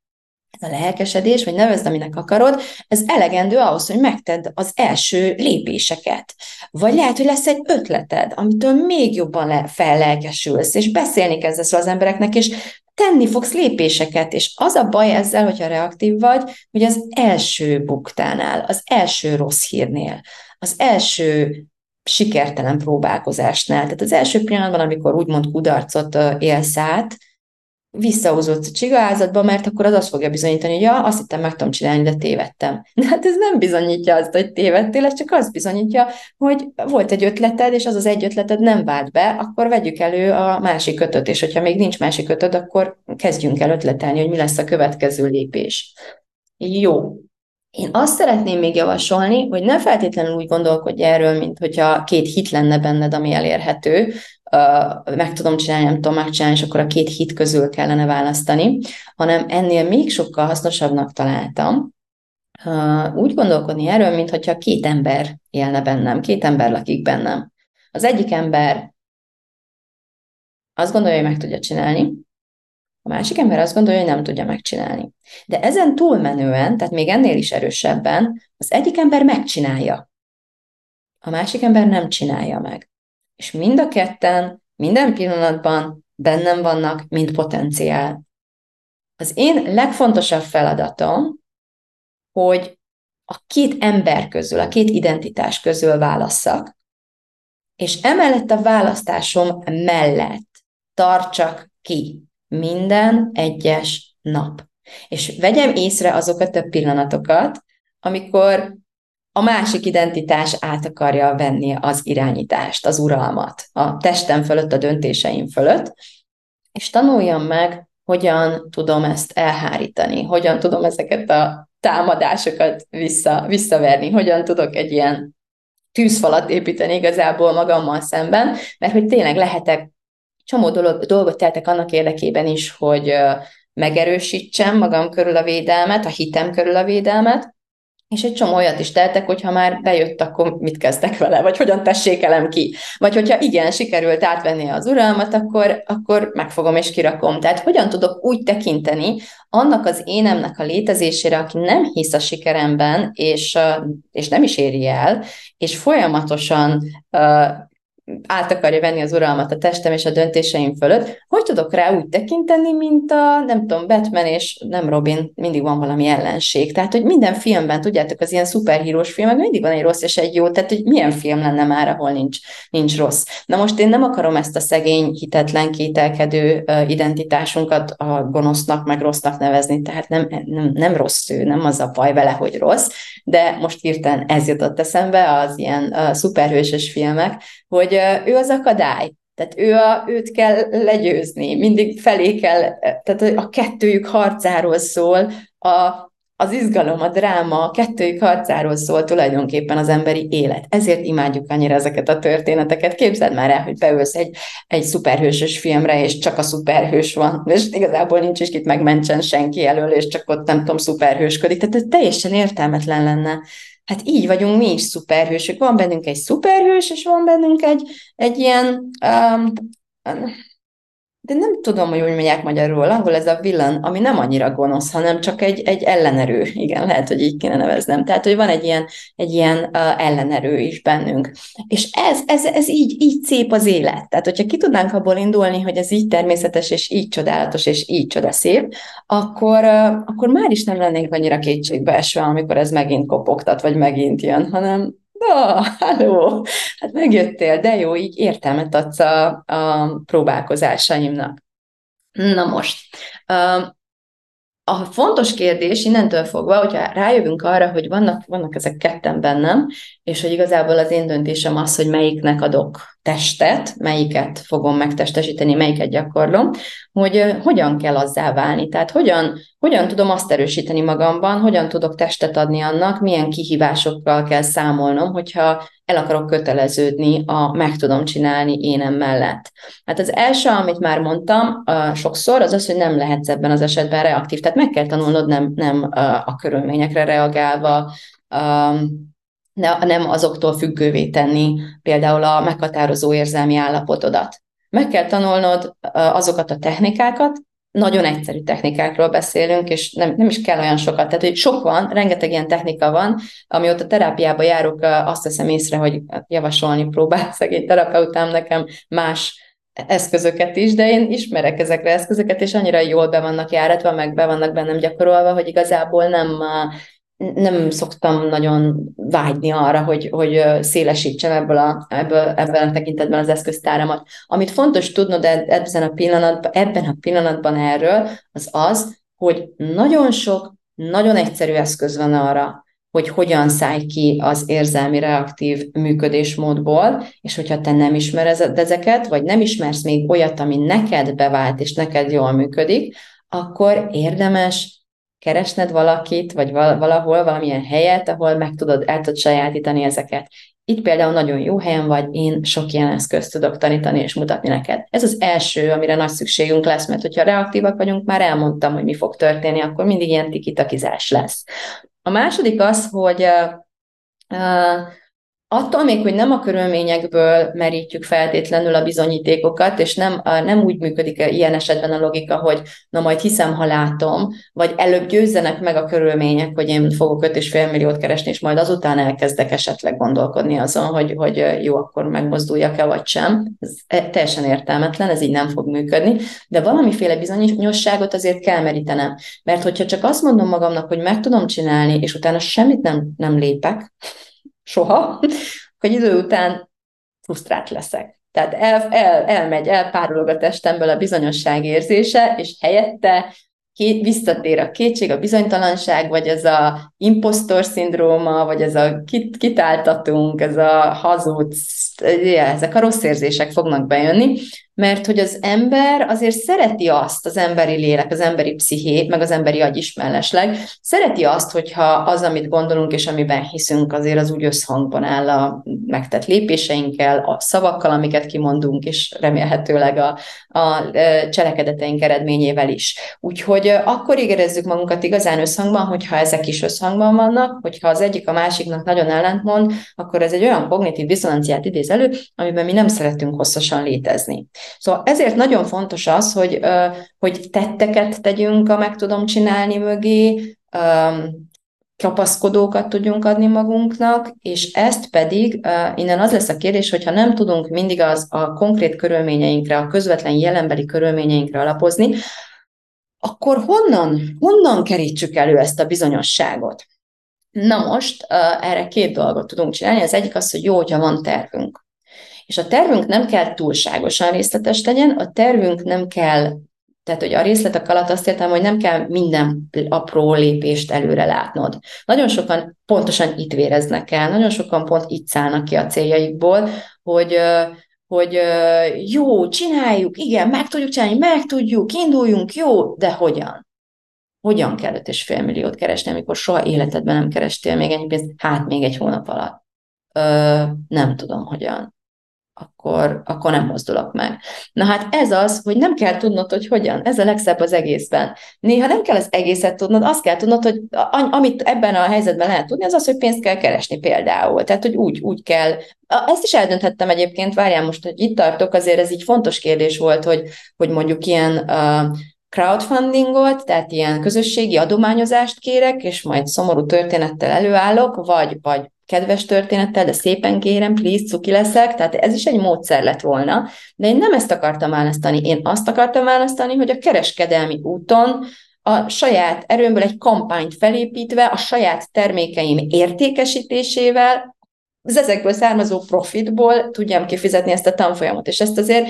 ez a lelkesedés, vagy nevezd, aminek akarod, ez elegendő ahhoz, hogy megtedd az első lépéseket. Vagy lehet, hogy lesz egy ötleted, amitől még jobban le, fellelkesülsz, és beszélni kezdesz az embereknek, és tenni fogsz lépéseket, és az a baj ezzel, hogyha reaktív vagy, hogy az első buktánál, az első rossz hírnél, az első sikertelen próbálkozásnál, tehát az első pillanatban, amikor úgymond kudarcot élsz át, visszahúzott a csigaházadba, mert akkor az azt fogja bizonyítani, hogy ja, azt hittem meg tudom csinálni, de tévedtem. De hát ez nem bizonyítja azt, hogy tévedtél, ez csak azt bizonyítja, hogy volt egy ötleted, és az az egy ötleted nem vált be, akkor vegyük elő a másik ötöt, és hogyha még nincs másik ötöd, akkor kezdjünk el ötletelni, hogy mi lesz a következő lépés. Jó. Én azt szeretném még javasolni, hogy ne feltétlenül úgy gondolkodj erről, mint hogyha két hit lenne benned, ami elérhető, meg tudom csinálni, nem tudom megcsinálni, és akkor a két hit közül kellene választani, hanem ennél még sokkal hasznosabbnak találtam, úgy gondolkodni erről, mint hogyha két ember élne bennem, két ember lakik bennem. Az egyik ember azt gondolja, hogy meg tudja csinálni, a másik ember azt gondolja, hogy nem tudja megcsinálni. De ezen túlmenően, tehát még ennél is erősebben, az egyik ember megcsinálja. A másik ember nem csinálja meg és mind a ketten, minden pillanatban bennem vannak, mint potenciál. Az én legfontosabb feladatom, hogy a két ember közül, a két identitás közül válasszak, és emellett a választásom mellett tartsak ki minden egyes nap. És vegyem észre azokat a pillanatokat, amikor a másik identitás át akarja venni az irányítást, az uralmat a testem fölött, a döntéseim fölött, és tanuljam meg, hogyan tudom ezt elhárítani, hogyan tudom ezeket a támadásokat vissza, visszaverni, hogyan tudok egy ilyen tűzfalat építeni igazából magammal szemben, mert hogy tényleg lehetek, csomó dolog, dolgot teltek annak érdekében is, hogy megerősítsem magam körül a védelmet, a hitem körül a védelmet, és egy csomó olyat is teltek, hogy ha már bejött, akkor mit kezdtek vele, vagy hogyan tessékelem ki. Vagy hogyha igen, sikerült átvenni az uralmat, akkor, akkor megfogom és kirakom. Tehát hogyan tudok úgy tekinteni annak az énemnek a létezésére, aki nem hisz a sikeremben, és, és nem is éri el, és folyamatosan át akarja venni az uralmat a testem és a döntéseim fölött, hogy tudok rá úgy tekinteni, mint a, nem tudom, Batman és nem Robin, mindig van valami ellenség. Tehát, hogy minden filmben, tudjátok, az ilyen szuperhírós filmek mindig van egy rossz és egy jó, tehát, hogy milyen film lenne már, ahol nincs, nincs rossz. Na most én nem akarom ezt a szegény, hitetlen, kételkedő identitásunkat a gonosznak, meg rossznak nevezni, tehát nem, nem, nem rossz ő, nem az a baj vele, hogy rossz, de most hirtelen ez jutott eszembe, az ilyen uh, szuperhősös filmek, hogy ő az akadály, tehát ő a, őt kell legyőzni, mindig felé kell, tehát a kettőjük harcáról szól, a, az izgalom, a dráma, a kettőjük harcáról szól tulajdonképpen az emberi élet. Ezért imádjuk annyira ezeket a történeteket. Képzeld már el, hogy beülsz egy, egy szuperhősös filmre, és csak a szuperhős van, és igazából nincs is itt megmentsen senki elől, és csak ott nem tudom, szuperhősködik. Tehát ez teljesen értelmetlen lenne. Hát így vagyunk mi is szuperhősök. Van bennünk egy szuperhős, és van bennünk egy, egy ilyen um, de nem tudom, hogy úgy mondják magyarul, angol ez a villain, ami nem annyira gonosz, hanem csak egy, egy ellenerő. Igen, lehet, hogy így kéne neveznem. Tehát, hogy van egy ilyen, egy ilyen uh, ellenerő is bennünk. És ez, ez, ez így, így szép az élet. Tehát, hogyha ki tudnánk abból indulni, hogy ez így természetes, és így csodálatos, és így csodaszép, akkor, uh, akkor már is nem lennénk annyira kétségbeesve, amikor ez megint kopogtat, vagy megint jön, hanem Na, halló, hát megjöttél, de jó, így értelmet adsz a, a próbálkozásaimnak. Na most, a fontos kérdés innentől fogva, hogyha rájövünk arra, hogy vannak, vannak ezek ketten bennem, és hogy igazából az én döntésem az, hogy melyiknek adok testet, melyiket fogom megtestesíteni, melyiket gyakorlom, hogy hogyan kell azzá válni. Tehát hogyan, hogyan tudom azt erősíteni magamban, hogyan tudok testet adni annak, milyen kihívásokkal kell számolnom, hogyha el akarok köteleződni a meg tudom csinálni énem mellett. Hát az első, amit már mondtam sokszor, az az, hogy nem lehetsz ebben az esetben reaktív. Tehát meg kell tanulnod nem, nem a körülményekre reagálva, ne, nem azoktól függővé tenni például a meghatározó érzelmi állapotodat. Meg kell tanulnod azokat a technikákat, nagyon egyszerű technikákról beszélünk, és nem, nem is kell olyan sokat. Tehát, hogy sok van, rengeteg ilyen technika van, amióta terápiába járok, azt teszem észre, hogy javasolni próbál szegény terapeutám nekem más eszközöket is, de én ismerek ezekre eszközöket, és annyira jól be vannak járatva, meg be vannak bennem gyakorolva, hogy igazából nem nem szoktam nagyon vágyni arra, hogy, hogy szélesítsem ebből a, ebből, ebben a tekintetben az eszköztáramat. Amit fontos tudnod ebben a pillanatban, ebben a pillanatban erről, az az, hogy nagyon sok, nagyon egyszerű eszköz van arra, hogy hogyan szállj ki az érzelmi reaktív működésmódból, és hogyha te nem ismered ezeket, vagy nem ismersz még olyat, ami neked bevált, és neked jól működik, akkor érdemes keresned valakit, vagy valahol, valamilyen helyet, ahol meg tudod, el tudod sajátítani ezeket. Itt például nagyon jó helyen vagy, én sok ilyen eszközt tudok tanítani és mutatni neked. Ez az első, amire nagy szükségünk lesz, mert hogyha reaktívak vagyunk, már elmondtam, hogy mi fog történni, akkor mindig ilyen tikitakizás lesz. A második az, hogy uh, uh, Attól még, hogy nem a körülményekből merítjük feltétlenül a bizonyítékokat, és nem, nem úgy működik ilyen esetben a logika, hogy na majd hiszem, ha látom, vagy előbb győzzenek meg a körülmények, hogy én fogok 5,5 milliót keresni, és majd azután elkezdek esetleg gondolkodni azon, hogy, hogy jó, akkor megmozduljak-e vagy sem. Ez e, teljesen értelmetlen, ez így nem fog működni, de valamiféle bizonyosságot azért kell merítenem. Mert hogyha csak azt mondom magamnak, hogy meg tudom csinálni, és utána semmit nem, nem lépek, soha, hogy idő után frusztrált leszek. Tehát el, el, elmegy, elpárolog a testemből a bizonyosság érzése, és helyette két, visszatér a kétség, a bizonytalanság, vagy ez a impostor szindróma, vagy ez a kit, kitáltatunk, ez a hazud, ezek a rossz érzések fognak bejönni, mert hogy az ember azért szereti azt, az emberi lélek, az emberi psziché, meg az emberi agy is mellesleg, szereti azt, hogyha az, amit gondolunk és amiben hiszünk, azért az úgy összhangban áll a megtett lépéseinkkel, a szavakkal, amiket kimondunk, és remélhetőleg a, a cselekedeteink eredményével is. Úgyhogy akkor égerezzük magunkat igazán összhangban, hogyha ezek is összhangban vannak, hogyha az egyik a másiknak nagyon ellentmond, akkor ez egy olyan kognitív diszonanciát idéz elő, amiben mi nem szeretünk hosszasan létezni. Szóval ezért nagyon fontos az, hogy, hogy tetteket tegyünk a meg tudom csinálni mögé, kapaszkodókat tudjunk adni magunknak, és ezt pedig innen az lesz a kérdés, hogyha nem tudunk mindig az a konkrét körülményeinkre, a közvetlen jelenbeli körülményeinkre alapozni, akkor honnan, honnan kerítsük elő ezt a bizonyosságot? Na most uh, erre két dolgot tudunk csinálni. Az egyik az, hogy jó, hogyha van tervünk. És a tervünk nem kell túlságosan részletes legyen, a tervünk nem kell, tehát hogy a részletek alatt azt értem, hogy nem kell minden apró lépést előre látnod. Nagyon sokan pontosan itt véreznek el, nagyon sokan pont itt szállnak ki a céljaikból, hogy hogy jó, csináljuk, igen, meg tudjuk csinálni, meg tudjuk, induljunk, jó, de hogyan? Hogyan kell 5,5 milliót keresni, amikor soha életedben nem kerestél még ennyi pénzt? Hát még egy hónap alatt. Ö, nem tudom, hogyan akkor, akkor nem mozdulok meg. Na hát ez az, hogy nem kell tudnod, hogy hogyan. Ez a legszebb az egészben. Néha nem kell az egészet tudnod, azt kell tudnod, hogy amit ebben a helyzetben lehet tudni, az az, hogy pénzt kell keresni például. Tehát, hogy úgy, úgy kell. Ezt is eldönthettem egyébként, várjál most, hogy itt tartok, azért ez így fontos kérdés volt, hogy, hogy mondjuk ilyen uh, crowdfundingot, tehát ilyen közösségi adományozást kérek, és majd szomorú történettel előállok, vagy, vagy kedves történettel, de szépen kérem, please, cuki leszek, tehát ez is egy módszer lett volna, de én nem ezt akartam választani, én azt akartam választani, hogy a kereskedelmi úton a saját erőmből egy kampányt felépítve, a saját termékeim értékesítésével, az ezekből származó profitból tudjam kifizetni ezt a tanfolyamot. És ezt azért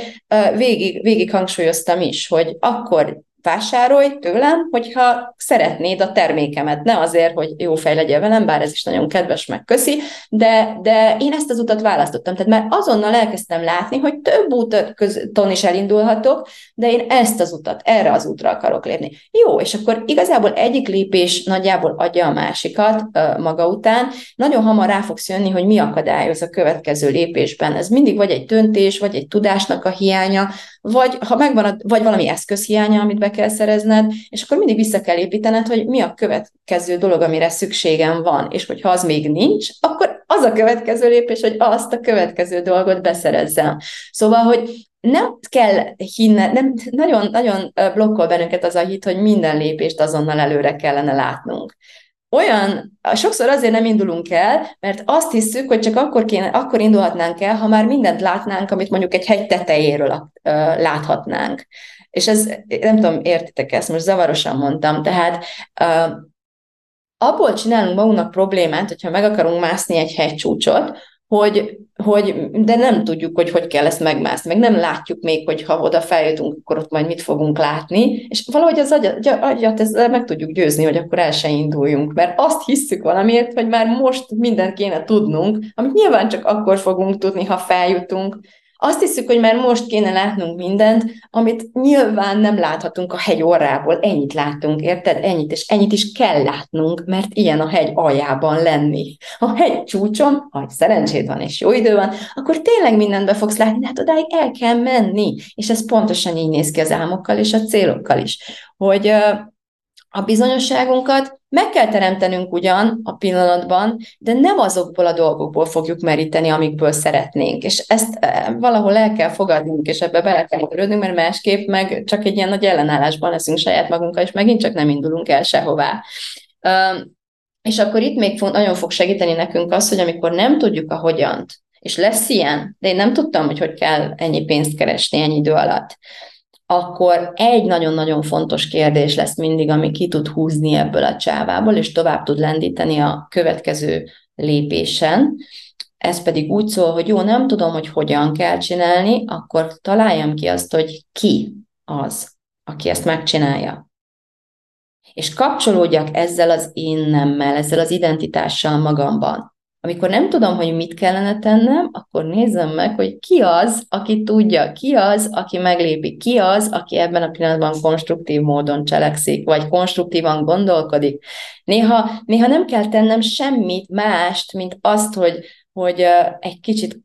végig, végig hangsúlyoztam is, hogy akkor vásárolj tőlem, hogyha szeretnéd a termékemet, ne azért, hogy jó fej legyen velem, bár ez is nagyon kedves, meg köszi, de, de én ezt az utat választottam, tehát már azonnal elkezdtem látni, hogy több úton is elindulhatok, de én ezt az utat, erre az útra akarok lépni. Jó, és akkor igazából egyik lépés nagyjából adja a másikat maga után, nagyon hamar rá fogsz jönni, hogy mi akadályoz a következő lépésben. Ez mindig vagy egy döntés, vagy egy tudásnak a hiánya, vagy ha megvan, a, vagy valami eszközhiánya, amit be kell szerezned, és akkor mindig vissza kell építened, hogy mi a következő dolog, amire szükségem van, és hogyha az még nincs, akkor az a következő lépés, hogy azt a következő dolgot beszerezzem. Szóval, hogy nem kell hinne, nem, nagyon, nagyon blokkol bennünket az a hit, hogy minden lépést azonnal előre kellene látnunk olyan, sokszor azért nem indulunk el, mert azt hiszük, hogy csak akkor, kéne, akkor indulhatnánk el, ha már mindent látnánk, amit mondjuk egy hegy tetejéről láthatnánk. És ez, nem tudom, értitek ezt, most zavarosan mondtam, tehát uh, abból csinálunk magunknak problémát, hogyha meg akarunk mászni egy hegycsúcsot, hogy, hogy, de nem tudjuk, hogy hogy kell ezt megmászni, meg nem látjuk még, hogy ha oda feljutunk, akkor ott majd mit fogunk látni, és valahogy az agyat, agyat ezzel meg tudjuk győzni, hogy akkor el se induljunk, mert azt hisszük valamiért, hogy már most mindent kéne tudnunk, amit nyilván csak akkor fogunk tudni, ha feljutunk, azt hiszük, hogy már most kéne látnunk mindent, amit nyilván nem láthatunk a hegy orrából. Ennyit látunk, érted? Ennyit, és ennyit is kell látnunk, mert ilyen a hegy aljában lenni. A hegy csúcson, ha szerencséd van és jó idő van, akkor tényleg mindent be fogsz látni, de hát odáig el kell menni. És ez pontosan így néz ki az álmokkal és a célokkal is. Hogy a bizonyosságunkat meg kell teremtenünk ugyan a pillanatban, de nem azokból a dolgokból fogjuk meríteni, amikből szeretnénk. És ezt eh, valahol el kell fogadnunk, és ebbe bele kell törődnünk, mert másképp meg csak egy ilyen nagy ellenállásban leszünk saját magunkkal, és megint csak nem indulunk el sehová. És akkor itt még nagyon fog segíteni nekünk az, hogy amikor nem tudjuk a hogyant, és lesz ilyen, de én nem tudtam, hogy hogy kell ennyi pénzt keresni ennyi idő alatt, akkor egy nagyon-nagyon fontos kérdés lesz mindig, ami ki tud húzni ebből a csávából, és tovább tud lendíteni a következő lépésen. Ez pedig úgy szól, hogy jó, nem tudom, hogy hogyan kell csinálni, akkor találjam ki azt, hogy ki az, aki ezt megcsinálja. És kapcsolódjak ezzel az én nemmel, ezzel az identitással magamban. Amikor nem tudom, hogy mit kellene tennem, akkor nézzem meg, hogy ki az, aki tudja, ki az, aki meglépi, ki az, aki ebben a pillanatban konstruktív módon cselekszik, vagy konstruktívan gondolkodik. Néha, néha nem kell tennem semmit mást, mint azt, hogy, hogy egy kicsit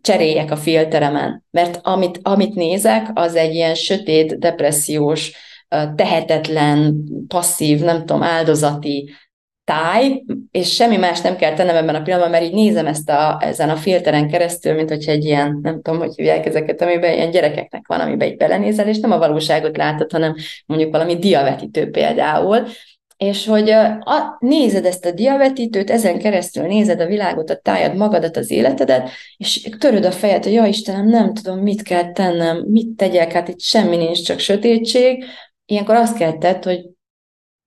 cseréljek a filteremen. Mert amit, amit nézek, az egy ilyen sötét, depressziós, tehetetlen, passzív, nem tudom, áldozati táj, és semmi más nem kell tennem ebben a pillanatban, mert így nézem ezt a, ezen a filteren keresztül, mint hogyha egy ilyen, nem tudom, hogy hívják ezeket, amiben ilyen gyerekeknek van, amiben egy belenézel, és nem a valóságot látod, hanem mondjuk valami diavetítő például, és hogy a, nézed ezt a diavetítőt, ezen keresztül nézed a világot, a tájad, magadat, az életedet, és töröd a fejed, hogy ja Istenem, nem tudom, mit kell tennem, mit tegyek, hát itt semmi nincs, csak sötétség. Ilyenkor azt kell tett, hogy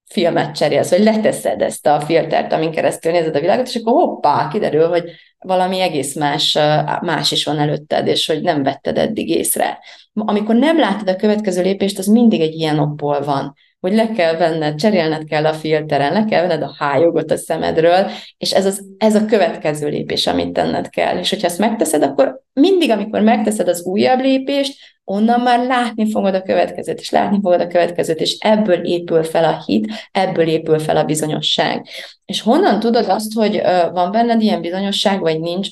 filmet cserélsz, vagy leteszed ezt a filtert, amin keresztül nézed a világot, és akkor hoppá, kiderül, hogy valami egész más, más is van előtted, és hogy nem vetted eddig észre. Amikor nem látod a következő lépést, az mindig egy ilyen okból van hogy le kell venned, cserélned kell a filteren, le kell venned a hájogot a szemedről, és ez, az, ez a következő lépés, amit tenned kell. És hogyha ezt megteszed, akkor mindig, amikor megteszed az újabb lépést, onnan már látni fogod a következőt, és látni fogod a következőt, és ebből épül fel a hit, ebből épül fel a bizonyosság. És honnan tudod azt, hogy van benned ilyen bizonyosság, vagy nincs?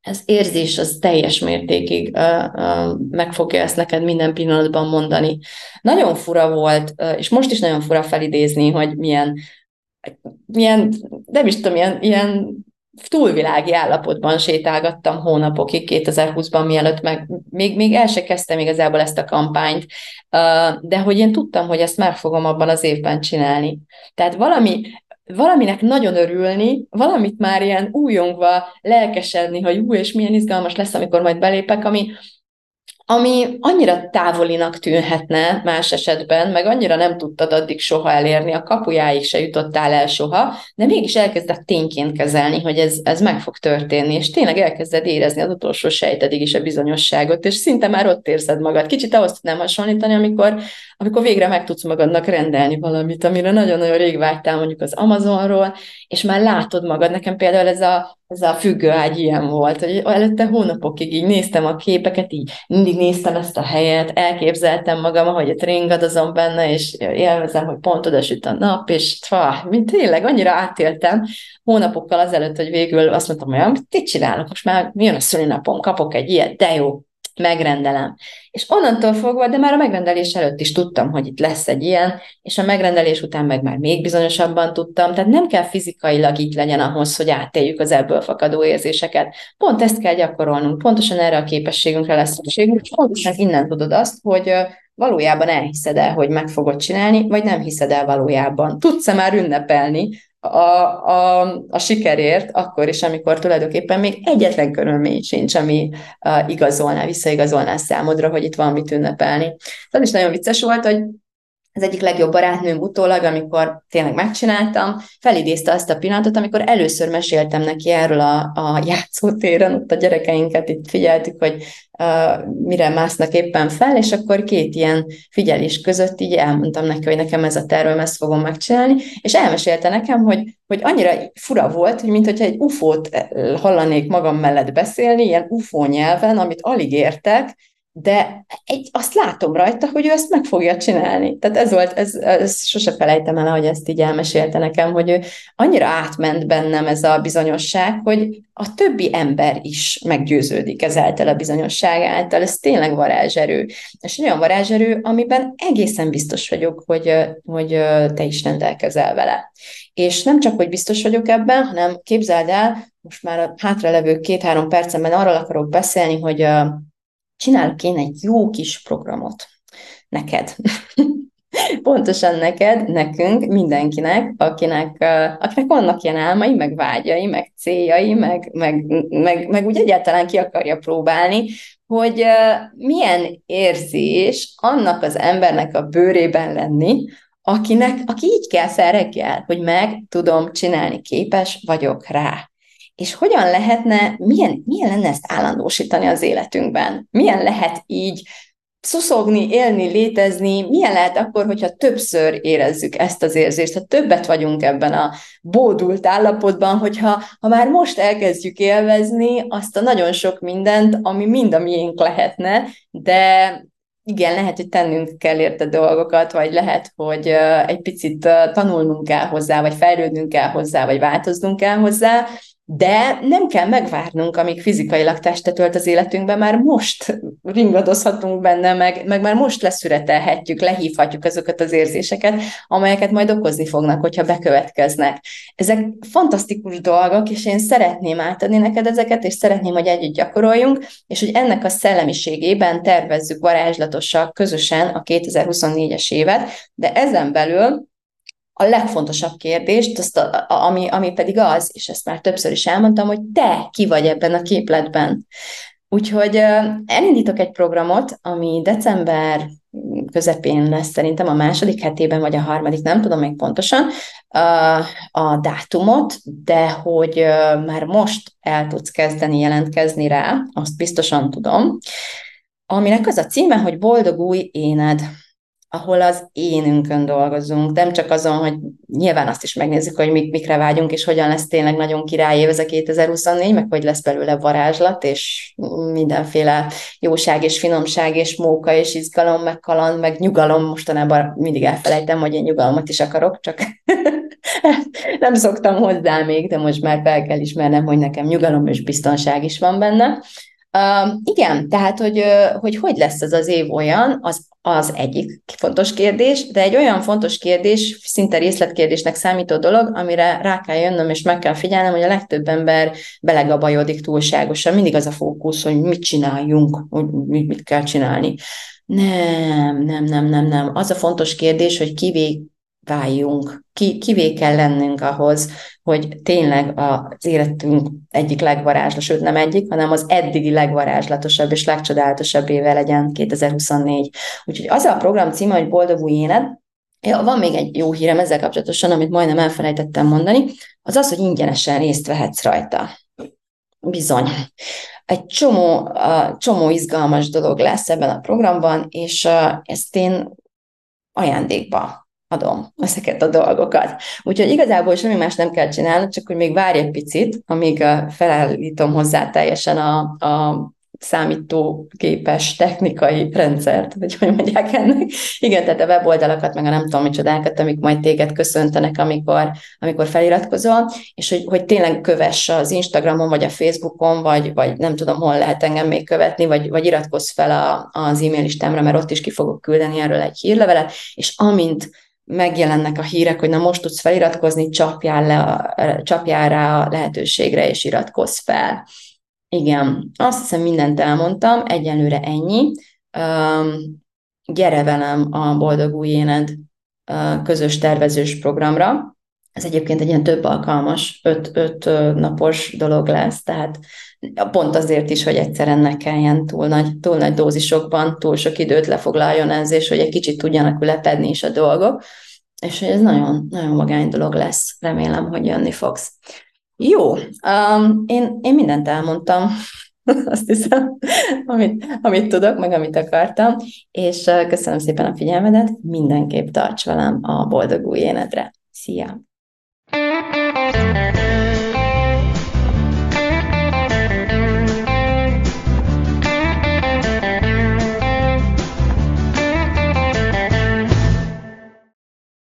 ez érzés az teljes mértékig uh, uh, meg fogja ezt neked minden pillanatban mondani. Nagyon fura volt, uh, és most is nagyon fura felidézni, hogy milyen, milyen nem is tudom, ilyen, ilyen túlvilági állapotban sétálgattam hónapokig 2020-ban, mielőtt meg még, még el se kezdtem igazából ezt a kampányt, de hogy én tudtam, hogy ezt meg fogom abban az évben csinálni. Tehát valami valaminek nagyon örülni, valamit már ilyen újongva lelkesedni, hogy új, és milyen izgalmas lesz, amikor majd belépek, ami, ami annyira távolinak tűnhetne más esetben, meg annyira nem tudtad addig soha elérni, a kapujáig se jutottál el soha, de mégis elkezdett tényként kezelni, hogy ez, ez meg fog történni, és tényleg elkezded érezni az utolsó sejtedig is a bizonyosságot, és szinte már ott érzed magad. Kicsit ahhoz tudnám hasonlítani, amikor, amikor végre meg tudsz magadnak rendelni valamit, amire nagyon-nagyon rég vágytál mondjuk az Amazonról, és már látod magad. Nekem például ez a ez a függőágy ilyen volt, hogy előtte hónapokig így néztem a képeket, így mindig néztem ezt a helyet, elképzeltem magam, ahogy ott ringadozom benne, és élvezem, hogy pont oda süt a nap, és fa, mint tényleg annyira átéltem hónapokkal azelőtt, hogy végül azt mondtam, hogy mit csinálok, most már jön a szülinapom, kapok egy ilyet, de jó, megrendelem. És onnantól fogva, de már a megrendelés előtt is tudtam, hogy itt lesz egy ilyen, és a megrendelés után meg már még bizonyosabban tudtam, tehát nem kell fizikailag itt legyen ahhoz, hogy átéljük az ebből fakadó érzéseket. Pont ezt kell gyakorolnunk, pontosan erre a képességünkre lesz szükségünk, pontosan innen tudod azt, hogy valójában elhiszed el, hogy meg fogod csinálni, vagy nem hiszed el valójában. Tudsz-e már ünnepelni a, a, a sikerért, akkor is, amikor tulajdonképpen még egyetlen körülmény sincs, ami uh, igazolná, visszaigazolná számodra, hogy itt van mit ünnepelni. Ez is nagyon vicces volt, hogy az egyik legjobb barátnőm utólag, amikor tényleg megcsináltam, felidézte azt a pillanatot, amikor először meséltem neki erről a, a játszótéren, ott a gyerekeinket itt figyeltük, hogy uh, mire másznak éppen fel, és akkor két ilyen figyelés között így elmondtam neki, hogy nekem ez a tervem, ezt fogom megcsinálni, és elmesélte nekem, hogy, hogy annyira fura volt, hogy mintha egy ufót hallanék magam mellett beszélni, ilyen ufó nyelven, amit alig értek, de egy, azt látom rajta, hogy ő ezt meg fogja csinálni. Tehát ez volt, ez, ez sose felejtem el, hogy ezt így elmesélte nekem, hogy ő annyira átment bennem ez a bizonyosság, hogy a többi ember is meggyőződik ezáltal a bizonyosság által. Ez tényleg varázserő. És olyan varázserő, amiben egészen biztos vagyok, hogy, hogy te is rendelkezel vele. És nem csak, hogy biztos vagyok ebben, hanem képzeld el, most már a hátralevő két-három percemben arról akarok beszélni, hogy csinálok én egy jó kis programot neked. Pontosan neked, nekünk, mindenkinek, akinek, akinek vannak ilyen álmai, meg vágyai, meg céljai, meg, meg, meg, meg úgy egyáltalán ki akarja próbálni, hogy milyen érzés annak az embernek a bőrében lenni, akinek, aki így kell reggel, hogy meg tudom csinálni, képes vagyok rá és hogyan lehetne, milyen, milyen lenne ezt állandósítani az életünkben? Milyen lehet így szuszogni, élni, létezni, milyen lehet akkor, hogyha többször érezzük ezt az érzést, ha többet vagyunk ebben a bódult állapotban, hogyha ha már most elkezdjük élvezni azt a nagyon sok mindent, ami mind a miénk lehetne, de igen, lehet, hogy tennünk kell érte dolgokat, vagy lehet, hogy egy picit tanulnunk kell hozzá, vagy fejlődnünk kell hozzá, vagy változnunk kell hozzá, de nem kell megvárnunk, amíg fizikailag testet ölt az életünkben, már most ringadozhatunk benne, meg, meg már most leszüretelhetjük, lehívhatjuk azokat az érzéseket, amelyeket majd okozni fognak, hogyha bekövetkeznek. Ezek fantasztikus dolgok, és én szeretném átadni neked ezeket, és szeretném, hogy együtt gyakoroljunk, és hogy ennek a szellemiségében tervezzük varázslatosak közösen a 2024-es évet, de ezen belül a legfontosabb kérdést, azt a, ami, ami pedig az, és ezt már többször is elmondtam, hogy te ki vagy ebben a képletben. Úgyhogy elindítok egy programot, ami december közepén lesz szerintem a második hetében, vagy a harmadik, nem tudom még pontosan a dátumot, de hogy már most el tudsz kezdeni jelentkezni rá, azt biztosan tudom, aminek az a címe, hogy Boldog új éned ahol az énünkön dolgozunk, nem csak azon, hogy nyilván azt is megnézzük, hogy mik, mikre vágyunk, és hogyan lesz tényleg nagyon királyév ez a 2024, meg hogy lesz belőle varázslat, és mindenféle jóság és finomság, és móka, és izgalom, meg kaland, meg nyugalom. Mostanában mindig elfelejtem, hogy én nyugalmat is akarok, csak nem szoktam hozzá még, de most már fel kell ismernem, hogy nekem nyugalom és biztonság is van benne. Igen, tehát, hogy, hogy hogy lesz ez az év olyan, az, az egyik fontos kérdés, de egy olyan fontos kérdés, szinte részletkérdésnek számító dolog, amire rá kell jönnöm, és meg kell figyelnem, hogy a legtöbb ember belegabajodik túlságosan. Mindig az a fókusz, hogy mit csináljunk, hogy mit kell csinálni. Nem, nem, nem, nem, nem. Az a fontos kérdés, hogy kivé váljunk, ki, kivé kell lennünk ahhoz, hogy tényleg az életünk egyik legvarázslatos, sőt nem egyik, hanem az eddigi legvarázslatosabb és legcsodálatosabb éve legyen 2024. Úgyhogy az a program címe, hogy Boldog élet, Ja, van még egy jó hírem ezzel kapcsolatosan, amit majdnem elfelejtettem mondani, az az, hogy ingyenesen részt vehetsz rajta. Bizony. Egy csomó, uh, csomó izgalmas dolog lesz ebben a programban, és ezt én ajándékba adom ezeket a dolgokat. Úgyhogy igazából semmi más nem kell csinálni, csak hogy még várj egy picit, amíg felállítom hozzá teljesen a, a számítógépes technikai rendszert, vagy hogy mondják ennek. Igen, tehát a weboldalakat, meg a nem tudom micsodákat, amik majd téged köszöntenek, amikor, amikor feliratkozol, és hogy, hogy tényleg kövess az Instagramon, vagy a Facebookon, vagy, vagy nem tudom, hol lehet engem még követni, vagy, vagy iratkozz fel a, az e-mail listámra, mert ott is ki fogok küldeni erről egy hírlevelet, és amint megjelennek a hírek, hogy na most tudsz feliratkozni, csapjál, le a, csapjál rá a lehetőségre, és iratkozz fel. Igen, azt hiszem mindent elmondtam, egyenlőre ennyi. Um, gyere velem a Boldog Új Éned közös tervezős programra. Ez egyébként egy ilyen több alkalmas, öt, öt napos dolog lesz, tehát pont azért is, hogy egyszerűen ne kelljen túl nagy, túl nagy dózisokban, túl sok időt lefoglaljon ez, és hogy egy kicsit tudjanak ülepedni is a dolgok, és hogy ez nagyon, nagyon magány dolog lesz. Remélem, hogy jönni fogsz. Jó, um, én, én mindent elmondtam, azt hiszem, amit, amit tudok, meg amit akartam, és köszönöm szépen a figyelmedet, mindenképp tarts velem a boldog új énedre. Szia!